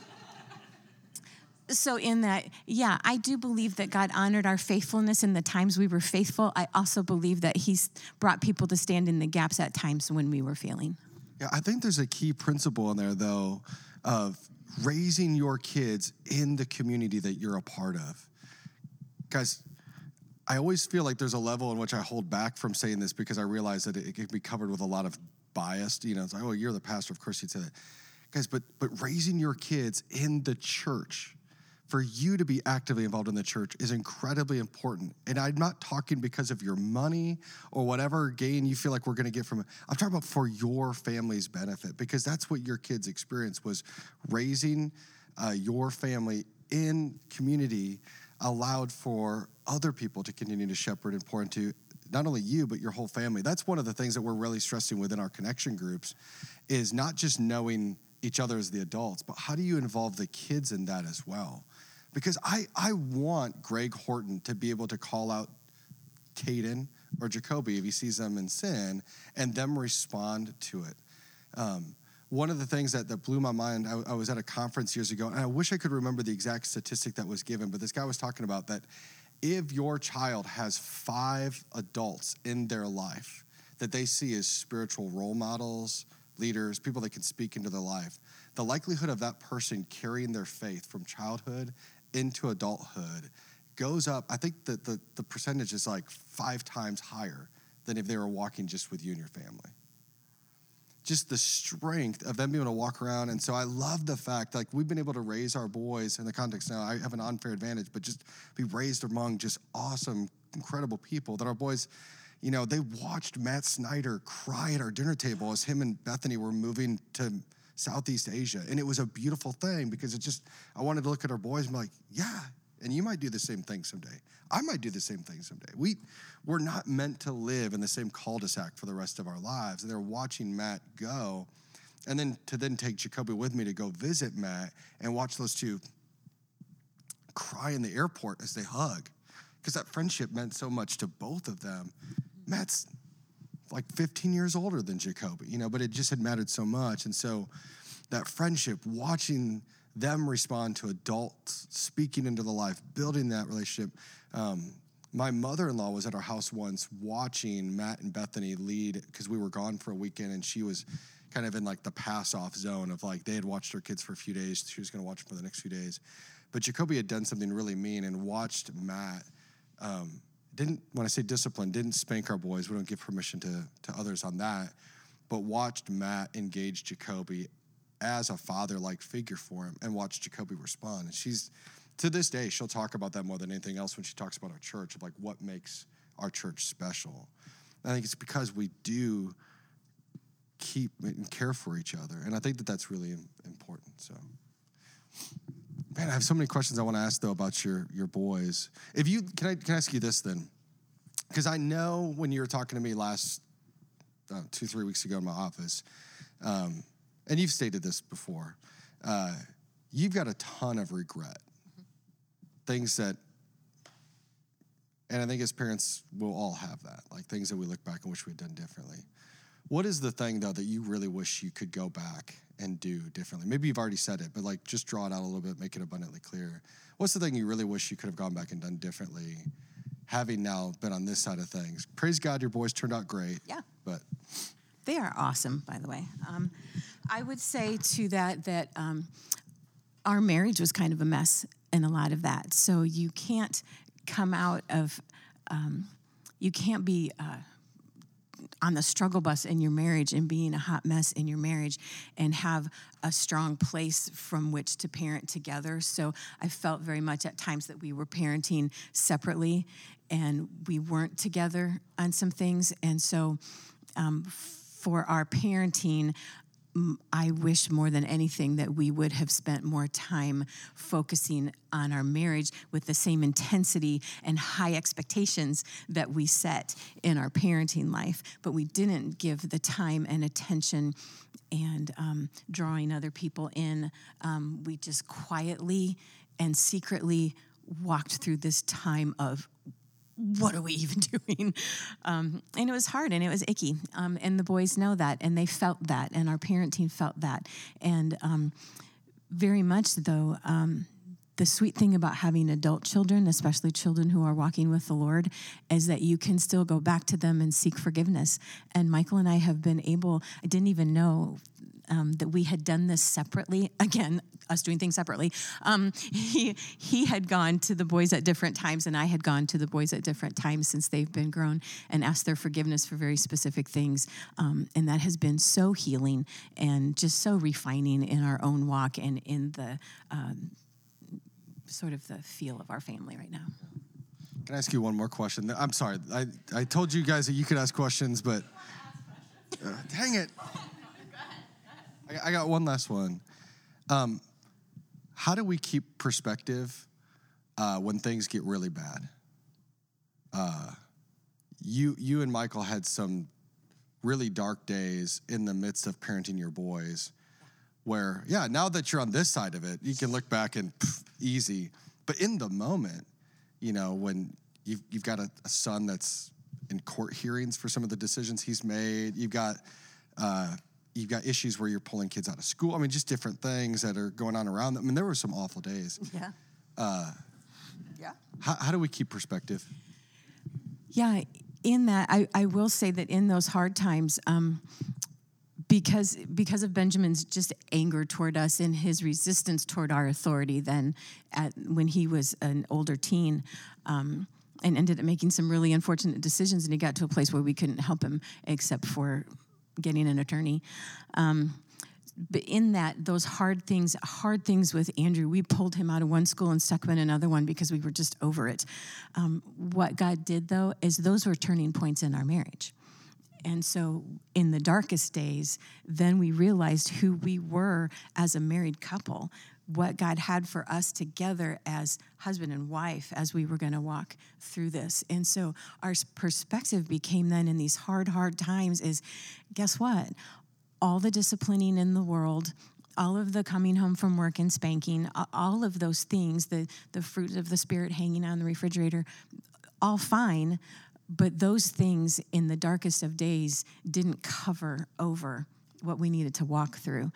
so in that yeah i do believe that god honored our faithfulness in the times we were faithful i also believe that he's brought people to stand in the gaps at times when we were failing Yeah, I think there's a key principle in there, though, of raising your kids in the community that you're a part of. Guys, I always feel like there's a level in which I hold back from saying this because I realize that it, can be covered with a lot of bias. You know, it's like, oh, you're the pastor, of course you'd say that. Guys, but but raising your kids in the church, for you to be actively involved in the church is incredibly important. And I'm not talking because of your money or whatever gain you feel like we're going to get from it. I'm talking about for your family's benefit because that's what your kids' experience was raising uh, your family in community allowed for other people to continue to shepherd and pour into not only you but your whole family that's one of the things that we're really stressing within our connection groups is not just knowing each other as the adults but how do you involve the kids in that as well because i i want greg horton to be able to call out Caden or Jacoby if he sees them in sin and them respond to it. Um, one of the things that, that blew my mind, I, I was at a conference years ago, and I wish I could remember the exact statistic that was given, but this guy was talking about that if your child has five adults in their life that they see as spiritual role models, leaders, people that can speak into their life, the likelihood of that person carrying their faith from childhood into adulthood goes up. I think that the, the percentage is like five times higher than if they were walking just with you and your family. Just the strength of them being able to walk around. And so I love the fact, like, we've been able to raise our boys in the context now. I have an unfair advantage, but just be raised among just awesome, incredible people that our boys, you know, they watched Matt Snyder cry at our dinner table as him and Bethany were moving to Southeast Asia. And it was a beautiful thing because it just, I wanted to look at our boys and be like, yeah, and you might do the same thing someday. I might do the same thing someday. We, we're not meant to live in the same cul-de-sac for the rest of our lives. And they're watching Matt go, and then to then take Jacoby with me to go visit Matt and watch those two cry in the airport as they hug, because that friendship meant so much to both of them. Matt's like 15 years older than Jacoby, you know, but it just had mattered so much. And so that friendship, watching them respond to adults, speaking into the life, building that relationship, um, my mother-in-law was at our house once watching Matt and Bethany lead because we were gone for a weekend and she was kind of in like the pass-off zone of like they had watched her kids for a few days. She was going to watch them for the next few days, but Jacoby had done something really mean and watched Matt. Um, didn't when I say discipline, didn't spank our boys. We don't give permission to to others on that, but watched Matt engage Jacoby as a father-like figure for him and watched Jacoby respond. And she's to this day, she'll talk about that more than anything else when she talks about our church, of like what makes our church special. And I think it's because we do keep and care for each other. And I think that that's really important. So, man, I have so many questions I want to ask though about your your boys. If you can, I can I ask you this then, because I know when you were talking to me last uh, two three weeks ago in my office, um, and you've stated this before, uh, you've got a ton of regret, things that. And I think as parents, we'll all have that, like things that we look back and wish we'd done differently. What is the thing though that you really wish you could go back and do differently? Maybe you've already said it, but like just draw it out a little bit, make it abundantly clear. What's the thing you really wish you could have gone back and done differently, having now been on this side of things? Praise God, your boys turned out great. Yeah. But They are awesome, by the way. Um, I would say to that that um, our marriage was kind of a mess in a lot of that. So you can't come out of, um, you can't be. Uh, on the struggle bus in your marriage and being a hot mess in your marriage and have a strong place from which to parent together. So I felt very much at times that we were parenting separately and we weren't together on some things. And so um, for our parenting, I wish more than anything that we would have spent more time focusing on our marriage with the same intensity and high expectations that we set in our parenting life. But we didn't give the time and attention and um, drawing other people in. Um, we just quietly and secretly walked through this time of what are we even doing? Um, and it was hard and it was icky. Um, and the boys know that and they felt that, and our parenting felt that. And um, very much, though, um, the sweet thing about having adult children, especially children who are walking with the Lord, is that you can still go back to them and seek forgiveness. And Michael and I have been able, I didn't even know um, that we had done this separately. Again, us doing things separately. Um, he he had gone to the boys at different times, and I had gone to the boys at different times since they've been grown, and asked their forgiveness for very specific things. Um, and that has been so healing and just so refining in our own walk and in the um, sort of the feel of our family right now. can I ask you one more question? I'm sorry. I, I told you guys that you could ask questions, but uh, dang it. I, got one last one. Um, how do we keep perspective uh, when things get really bad? Uh, you, you and Michael had some really dark days in the midst of parenting your boys where, yeah, now that you're on this side of it, you can look back and pff, easy. But in the moment, you know, when you've, you've got a, a son that's in court hearings for some of the decisions he's made, you've got uh, you've got issues where you're pulling kids out of school. I mean, just different things that are going on around them. I mean, there were some awful days. Yeah. yeah. How, how do we keep perspective? Yeah, in that, I, I will say that in those hard times, um, because because of Benjamin's just anger toward us and his resistance toward our authority, then at, when he was an older teen, um, and ended up making some really unfortunate decisions, and he got to a place where we couldn't help him except for getting an attorney. Um, but in that those hard things hard things with andrew we pulled him out of one school and stuck him in another one because we were just over it. Um, what god did though is those were turning points in our marriage. And so in the darkest days then we realized who we were as a married couple what god had for us together as husband and wife as we were going to walk through this. And so our perspective became then in these hard hard times is guess what? All the disciplining in the world all of the coming home from work and spanking all of those things the the fruit of the spirit hanging on the refrigerator all fine but those things in the darkest of days didn't cover over what we needed to walk through.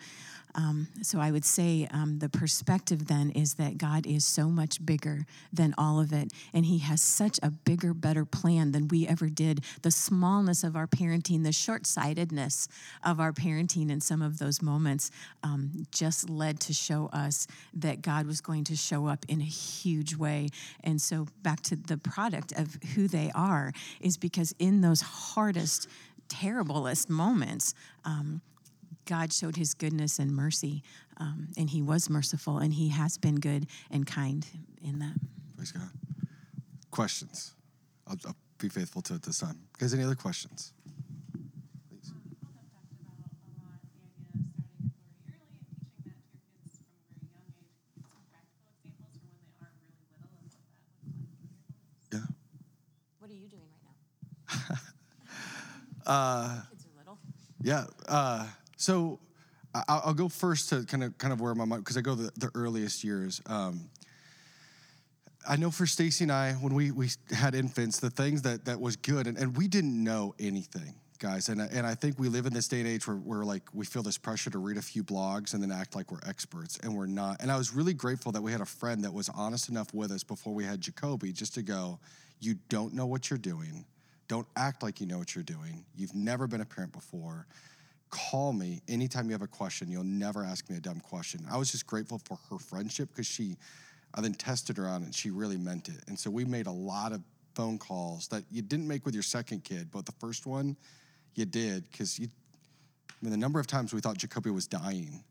Um, so I would say um, the perspective then is that God is so much bigger than all of it, and He has such a bigger, better plan than we ever did. The smallness of our parenting, the short sightedness of our parenting in some of those moments um, just led to show us that God was going to show up in a huge way. And so, back to the product of who they are, is because in those hardest, terriblest moments, um, God showed his goodness and mercy, um, and he was merciful, and he has been good and kind in that. Praise God. Questions? I'll, I'll be faithful to it this time. Guys, any other questions? Please. Um, people have talked about a lot the idea of starting authority early and teaching that to your kids from a very young age. Some practical examples for when they are really little and what that looks like for your lives. Yeah. What are you doing right now? Uh, Kids are little. Yeah. Uh, so I'll, I'll go first to kind of kind of where my mind because I go the, the earliest years. Um, I know for Stacy and I, when we we had infants, the things that that was good, and, and we didn't know anything, guys. And and I think we live in this day and age where we're like we feel this pressure to read a few blogs and then act like we're experts, and we're not. And I was really grateful that we had a friend that was honest enough with us before we had Jacoby, just to go, you don't know what you're doing. Don't act like you know what you're doing. You've never been a parent before. Call me anytime you have a question. You'll never ask me a dumb question. I was just grateful for her friendship because she, I then tested her on it she really meant it. And so we made a lot of phone calls that you didn't make with your second kid, but the first one you did because you, I mean, the number of times we thought Jacoby was dying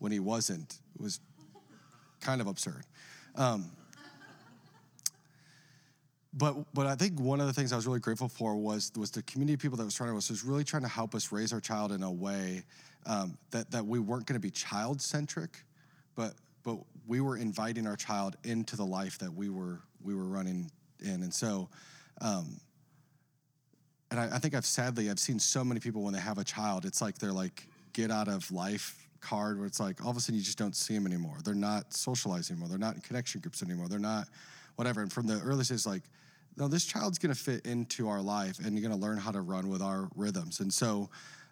when he wasn't was kind of absurd. Um, but but I think one of the things I was really grateful for was was the community of people that was trying to was, really trying to help us raise our child in a way um, that that we weren't going to be child centric, but but we were inviting our child into the life that we were we were running in, and so. Um, and I, I think I've sadly I've seen so many people when they have a child, it's like they're like get out of life card where it's like all of a sudden you just don't see them anymore. They're not socializing anymore. They're not in connection groups anymore. They're not whatever. And from the early stages, like, no, this child's going to fit into our life, and you're going to learn how to run with our rhythms. And so,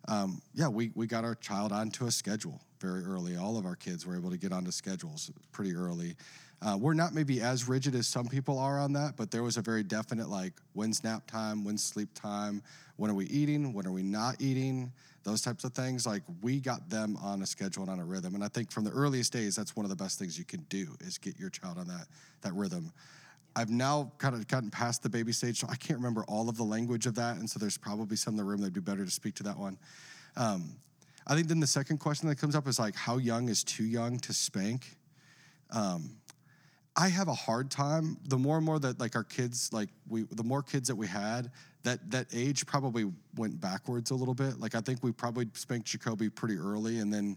um, yeah, we we got our child onto a schedule very early. All of our kids were able to get onto schedules pretty early. Uh, we're not maybe as rigid as some people are on that, but there was a very definite like when's nap time, when's sleep time, when are we eating, when are we not eating, those types of things. Like we got them on a schedule and on a rhythm, and I think from the earliest days, that's one of the best things you can do is get your child on that that rhythm. I've now kind of gotten past the baby stage, so I can't remember all of the language of that, and so there's probably some in the room that'd be better to speak to that one. Um, I think then the second question that comes up is like, how young is too young to spank? Um, I have a hard time. The more and more that like our kids, like we, the more kids that we had, that that age probably went backwards a little bit. Like I think we probably spanked Jacoby pretty early, and then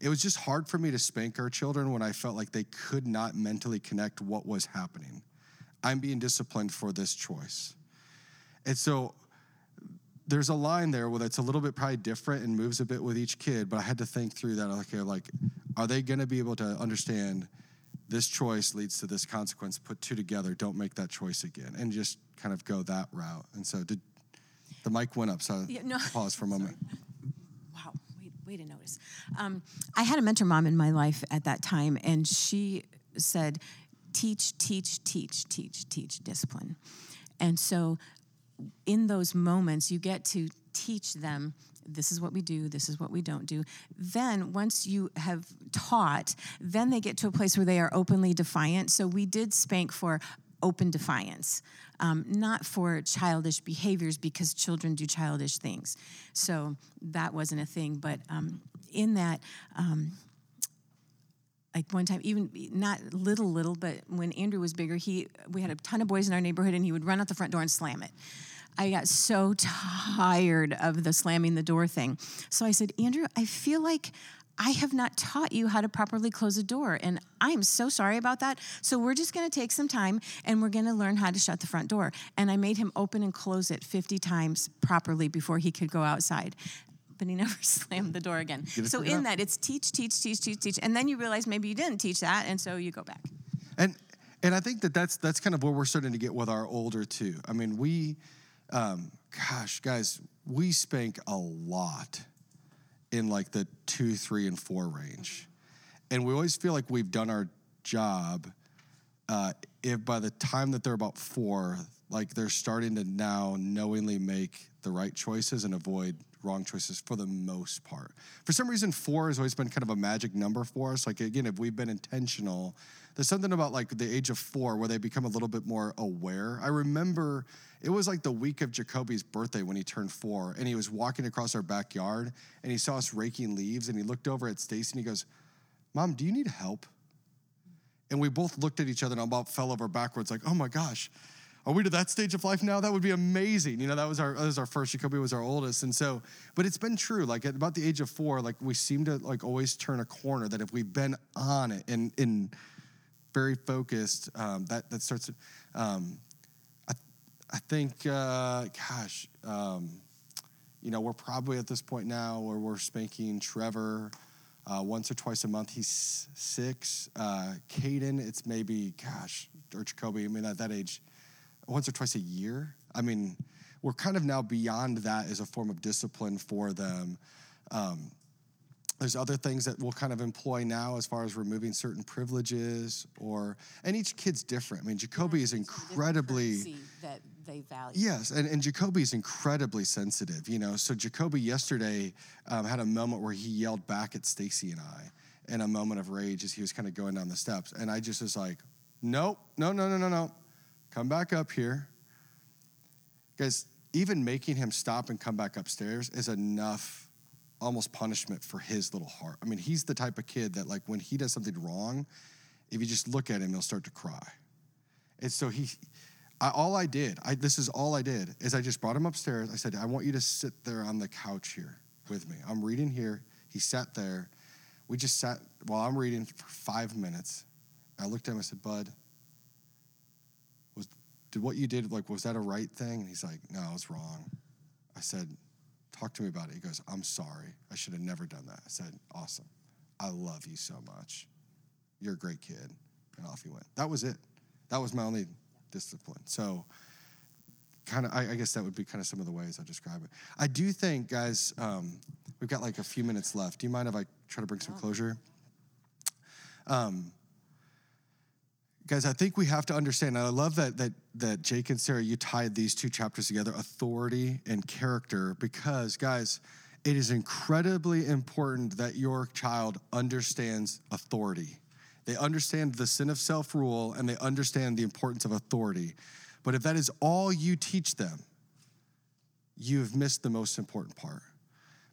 it was just hard for me to spank our children when I felt like they could not mentally connect what was happening. I'm being disciplined for this choice, and so there's a line there where it's a little bit probably different and moves a bit with each kid. But I had to think through that. Okay, like, are they going to be able to understand? this choice leads to this consequence put two together don't make that choice again and just kind of go that route and so did the mic went up so Yeah, no. pause for a moment Wow, way, way to notice. Um, I had a mentor mom in my life at that time, and she said, teach, teach, teach, teach, teach discipline. And so in those moments, you get to teach them this is what we do, this is what we don't do. Then, once you have taught, then they get to a place where they are openly defiant. So, we did spank for open defiance, um, not for childish behaviors because children do childish things. So, that wasn't a thing. But um, in that, um, like one time even not little little but when andrew was bigger he we had a ton of boys in our neighborhood and he would run out the front door and slam it i got so tired of the slamming the door thing so i said andrew i feel like I have not taught you how to properly close a door, and I am so sorry about that. So, we're just gonna take some time and we're gonna learn how to shut the front door. And I made him open and close it 50 times properly before he could go outside but he never slammed the door again. So in out. that, it's teach, teach, teach, teach, teach, and then you realize maybe you didn't teach that, and so you go back. and and i think that that's that's kind of where we're starting to get with our older too i mean we um, gosh guys we spank a lot in like the two, three, and four range. And we always feel like we've done our job uh, if by the time that they're about four, like they're starting to now knowingly make the right choices and avoid wrong choices for the most part. For some reason, four has always been kind of a magic number for us. Like, again, if we've been intentional, there's something about like the age of four where they become a little bit more aware. I remember it was like the week of Jacoby's birthday when he turned four, and he was walking across our backyard and he saw us raking leaves and he looked over at Stacy and he goes, Mom, do you need help? And we both looked at each other and about fell over backwards, like, oh my gosh, are we to that stage of life now? That would be amazing. You know, that was our that was our first. Jacoby was our oldest, and so, but it's been true. Like at about the age of four, like we seem to like always turn a corner. That if we've been on it and in very focused, um, that that starts. Um, I I think, uh, gosh, um, you know, we're probably at this point now where we're spanking Trevor uh, once or twice a month. He's six. Uh, Caden, it's maybe, gosh, or Jacoby, I mean, at that age, once or twice a year. I mean, we're kind of now beyond that as a form of discipline for them. Um, there's other things that we'll kind of employ now as far as removing certain privileges or and each kid's different. I mean, Jacoby is incredibly that they value. Yes, and, and Jacoby is incredibly sensitive, you know. So Jacoby yesterday um, had a moment where he yelled back at Stacy and I in a moment of rage as he was kind of going down the steps. And I just was like, nope, no, no, no, no, no. Come back up here. Guys, even making him stop and come back upstairs is enough almost punishment for his little heart. I mean, he's the type of kid that like when he does something wrong, if you just look at him, he'll start to cry. And so he I, all I did, I, this is all I did, is I just brought him upstairs. I said, I want you to sit there on the couch here with me. I'm reading here. He sat there. We just sat while I'm reading for five minutes. I looked at him. I said, Bud, did what you did like was that a right thing? And he's like, No, it's wrong. I said, Talk to me about it. He goes, I'm sorry. I should have never done that. I said, Awesome. I love you so much. You're a great kid. And off he went. That was it. That was my only discipline. So, kind of, I, I, guess that would be kind of some of the ways I describe it. I do think, guys, um, we've got like a few minutes left. Do you mind if I try to bring some closure? Um, guys, I think we have to understand. I love that that that Jake and Sarah, you tied these two chapters together, authority and character, because guys, it is incredibly important that your child understands authority. They understand the sin of self rule and they understand the importance of authority. But if that is all you teach them, you've missed the most important part.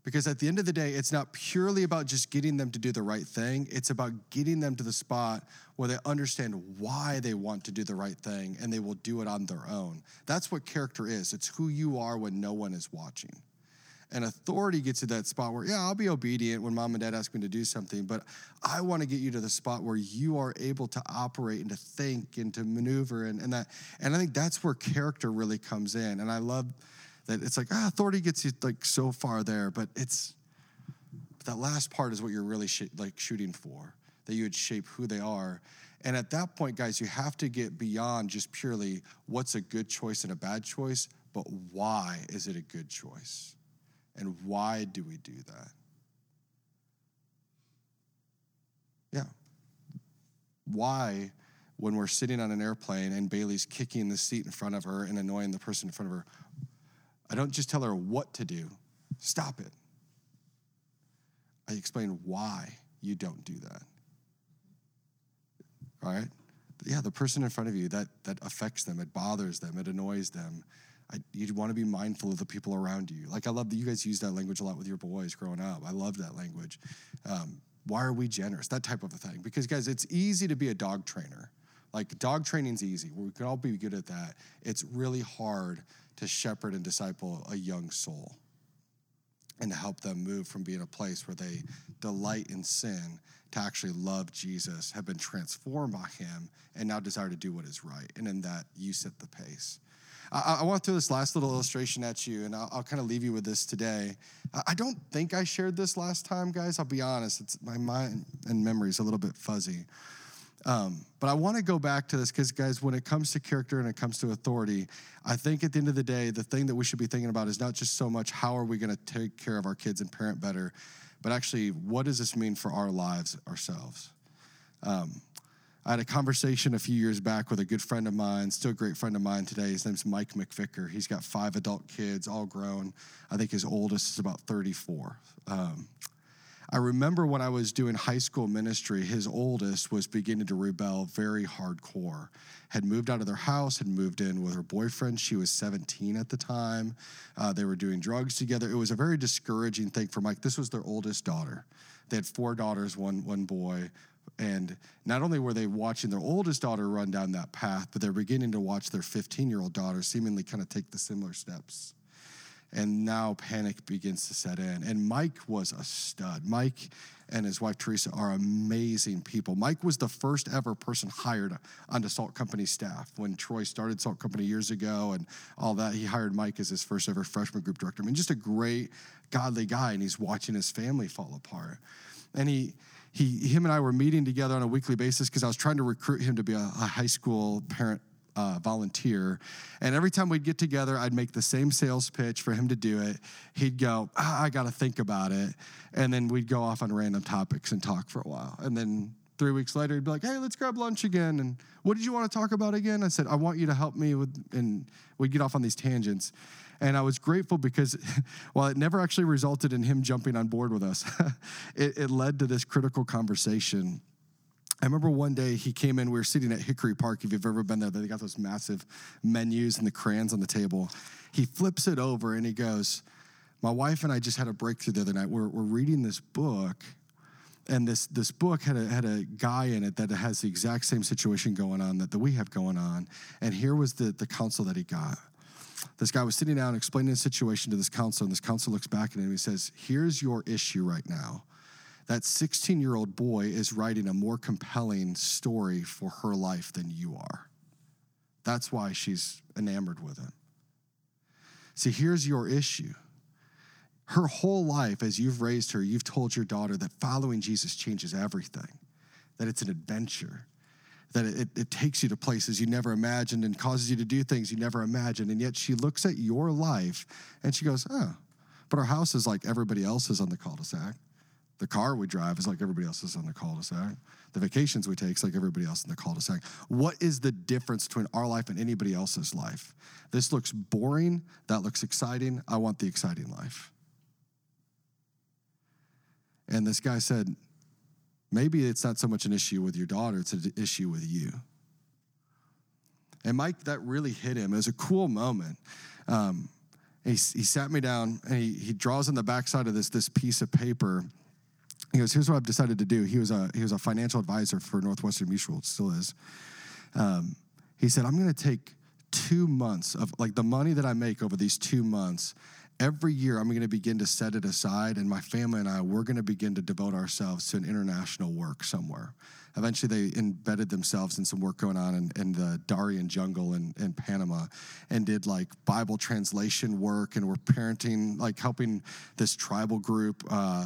Because at the end of the day, it's not purely about just getting them to do the right thing. It's about getting them to the spot where they understand why they want to do the right thing and they will do it on their own. That's what character is. It's who you are when no one is watching. And authority gets to that spot where, yeah, I'll be obedient when mom and dad ask me to do something, but I want to get you to the spot where you are able to operate and to think and to maneuver and, and that. And I think that's where character really comes in. And I love that it's like, ah, authority gets you like so far there, but it's that last part is what you're really sh- like shooting for, that you would shape who they are. And at that point, guys, you have to get beyond just purely what's a good choice and a bad choice, but why is it a good choice? And why do we do that? Yeah. Why, when we're sitting on an airplane and Bailey's kicking the seat in front of her and annoying the person in front of her, I don't just tell her what to do, stop it. I explain why you don't do that. All right? Yeah, the person in front of you, that, that affects them, it bothers them, it annoys them. I, you want to be mindful of the people around you. Like I love that you guys use that language a lot with your boys growing up. I love that language. Um, why are we generous? That type of a thing. Because guys, it's easy to be a dog trainer. Like dog training's easy. We can all be good at that. It's really hard to shepherd and disciple a young soul and to help them move from being a place where they delight in sin to actually love Jesus, have been transformed by him, and now desire to do what is right. And in that, you set the pace. I, I want to throw this last little illustration at you, and I'll, I'll kind of leave you with this today. I, I don't think I shared this last time, guys. I'll be honest, it's my mind and memory is a little bit fuzzy. Um, but I want to go back to this because, guys, when it comes to character and it comes to authority, I think at the end of the day, the thing that we should be thinking about is not just so much how are we going to take care of our kids and parent better, but actually, what does this mean for our lives ourselves? Um, I had a conversation a few years back with a good friend of mine, still a great friend of mine today. His name's Mike McVicker. He's got five adult kids, all grown. I think his oldest is about 34. Um, I remember when I was doing high school ministry, his oldest was beginning to rebel very hardcore. Had moved out of their house, had moved in with her boyfriend. She was 17 at the time. Uh, they were doing drugs together. It was a very discouraging thing for Mike. This was their oldest daughter. They had four daughters, one, one boy. And not only were they watching their oldest daughter run down that path, but they're beginning to watch their 15 year old daughter seemingly kind of take the similar steps. And now panic begins to set in. And Mike was a stud. Mike and his wife Teresa are amazing people. Mike was the first ever person hired onto Salt Company staff. When Troy started Salt Company years ago and all that, he hired Mike as his first ever freshman group director. I mean, just a great, godly guy, and he's watching his family fall apart. And he, he, him and I were meeting together on a weekly basis because I was trying to recruit him to be a, a high school parent uh, volunteer. And every time we'd get together, I'd make the same sales pitch for him to do it. He'd go, ah, I got to think about it. And then we'd go off on random topics and talk for a while. And then three weeks later, he'd be like, hey, let's grab lunch again. And what did you want to talk about again? I said, I want you to help me with, and we'd get off on these tangents. And I was grateful because while it never actually resulted in him jumping on board with us, it, it led to this critical conversation. I remember one day he came in, we were sitting at Hickory Park. If you've ever been there, they got those massive menus and the crayons on the table. He flips it over and he goes, My wife and I just had a breakthrough the other night. We're, we're reading this book, and this, this book had a, had a guy in it that has the exact same situation going on that, that we have going on. And here was the, the counsel that he got. This guy was sitting down explaining the situation to this counselor, and this counselor looks back at him and he says, Here's your issue right now. That 16 year old boy is writing a more compelling story for her life than you are. That's why she's enamored with him. See, here's your issue. Her whole life, as you've raised her, you've told your daughter that following Jesus changes everything, that it's an adventure, that it, it, takes you to places you never imagined and causes you to do things you never imagined. And yet she looks at your life and she goes, oh, but our house is like everybody else's on the cul de sac. The car we drive is like everybody else's on the cul de sac. The vacations we take is like everybody else in the cul de sac. What is the difference between our life and anybody else's life? This looks boring. That looks exciting. I want the exciting life. And this guy said, maybe it's not so much an issue with your daughter, it's an issue with you. And Mike, that really hit him. It was a cool moment. Um, he, he sat me down and he, he draws on the backside of this, this piece of paper. He goes, Here's what I've decided to do. He was a, he was a financial advisor for Northwestern Mutual, still is. Um, he said, I'm going to take two months of like the money that I make over these two months every year I'm going to begin to set it aside, and my family and I, we're going to begin to devote ourselves to an international work somewhere. Eventually, they embedded themselves in some work going on in, in the Darien jungle in, in Panama and did like Bible translation work and were parenting, like helping this tribal group. Uh,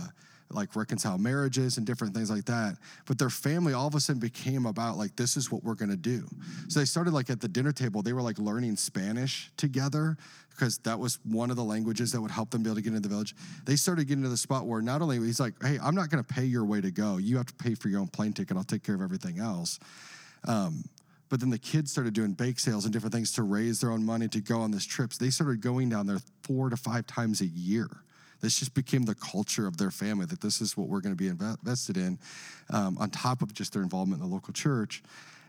like reconcile marriages and different things like that. But their family all of a sudden became about like, this is what we're gonna do. So they started like at the dinner table, they were like learning Spanish together because that was one of the languages that would help them be able to get into the village. They started getting to the spot where not only he's like, hey, I'm not gonna pay your way to go. You have to pay for your own plane ticket. I'll take care of everything else. Um, but then the kids started doing bake sales and different things to raise their own money to go on this trips. They started going down there four to five times a year. This just became the culture of their family that this is what we're going to be invested in, um, on top of just their involvement in the local church.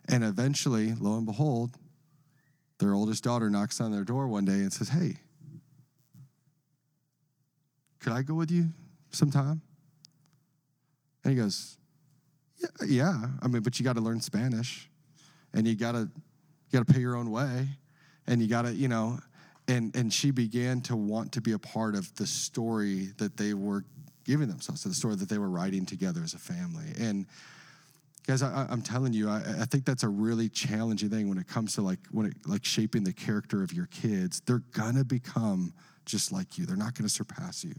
And eventually, lo and behold, their oldest daughter knocks on their door one day and says, Hey, could I go with you sometime? And he goes, Yeah, yeah. I mean, but you got to learn Spanish and you got to you got to pay your own way and you got to, you know, and and she began to want to be a part of the story that they were giving themselves to the story that they were writing together as a family. And guys I, am telling you I, I, think that's a really challenging thing when it comes to like when it like shaping the character of your kids. They're gonna become just like you. They're not gonna surpass you.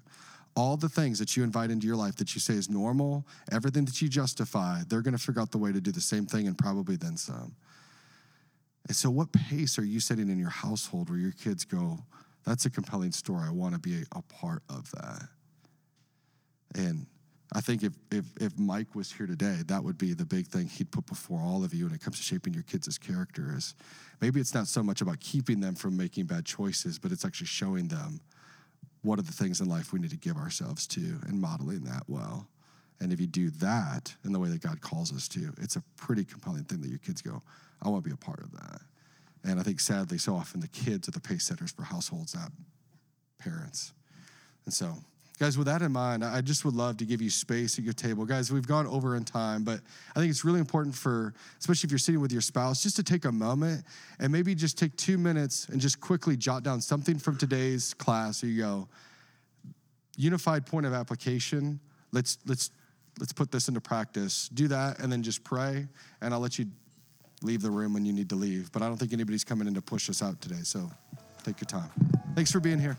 All the things that you invite into your life that you say is normal everything that you justify they're gonna figure out the way to do the same thing and probably then some and so, what pace are you setting in your household where your kids go, that's a compelling story. I want to be a part of that. And I think if, if, if Mike was here today, that would be the big thing he'd put before all of you when it comes to shaping your kids' character is maybe it's not so much about keeping them from making bad choices, but it's actually showing them what are the things in life we need to give ourselves to and modeling that well. And if you do that in the way that God calls us to, it's a pretty compelling thing that your kids go, I want to be a part of that. And I think sadly, so often the kids are the pace setters for households, not parents. And so Guys, with that in mind, I just would love to give you space at your table. Guys, we've gone over in time, but I think it's really important for, especially if you're sitting with your spouse, just to take a moment and maybe just take two minutes and just quickly jot down something from today's class. Here you go. Unified point of application. Let's let's let's put this into practice. Do that and then just pray, and I'll let you leave the room when you need to leave. But I don't think anybody's coming in to push us out today, so take your time. Thanks for being here.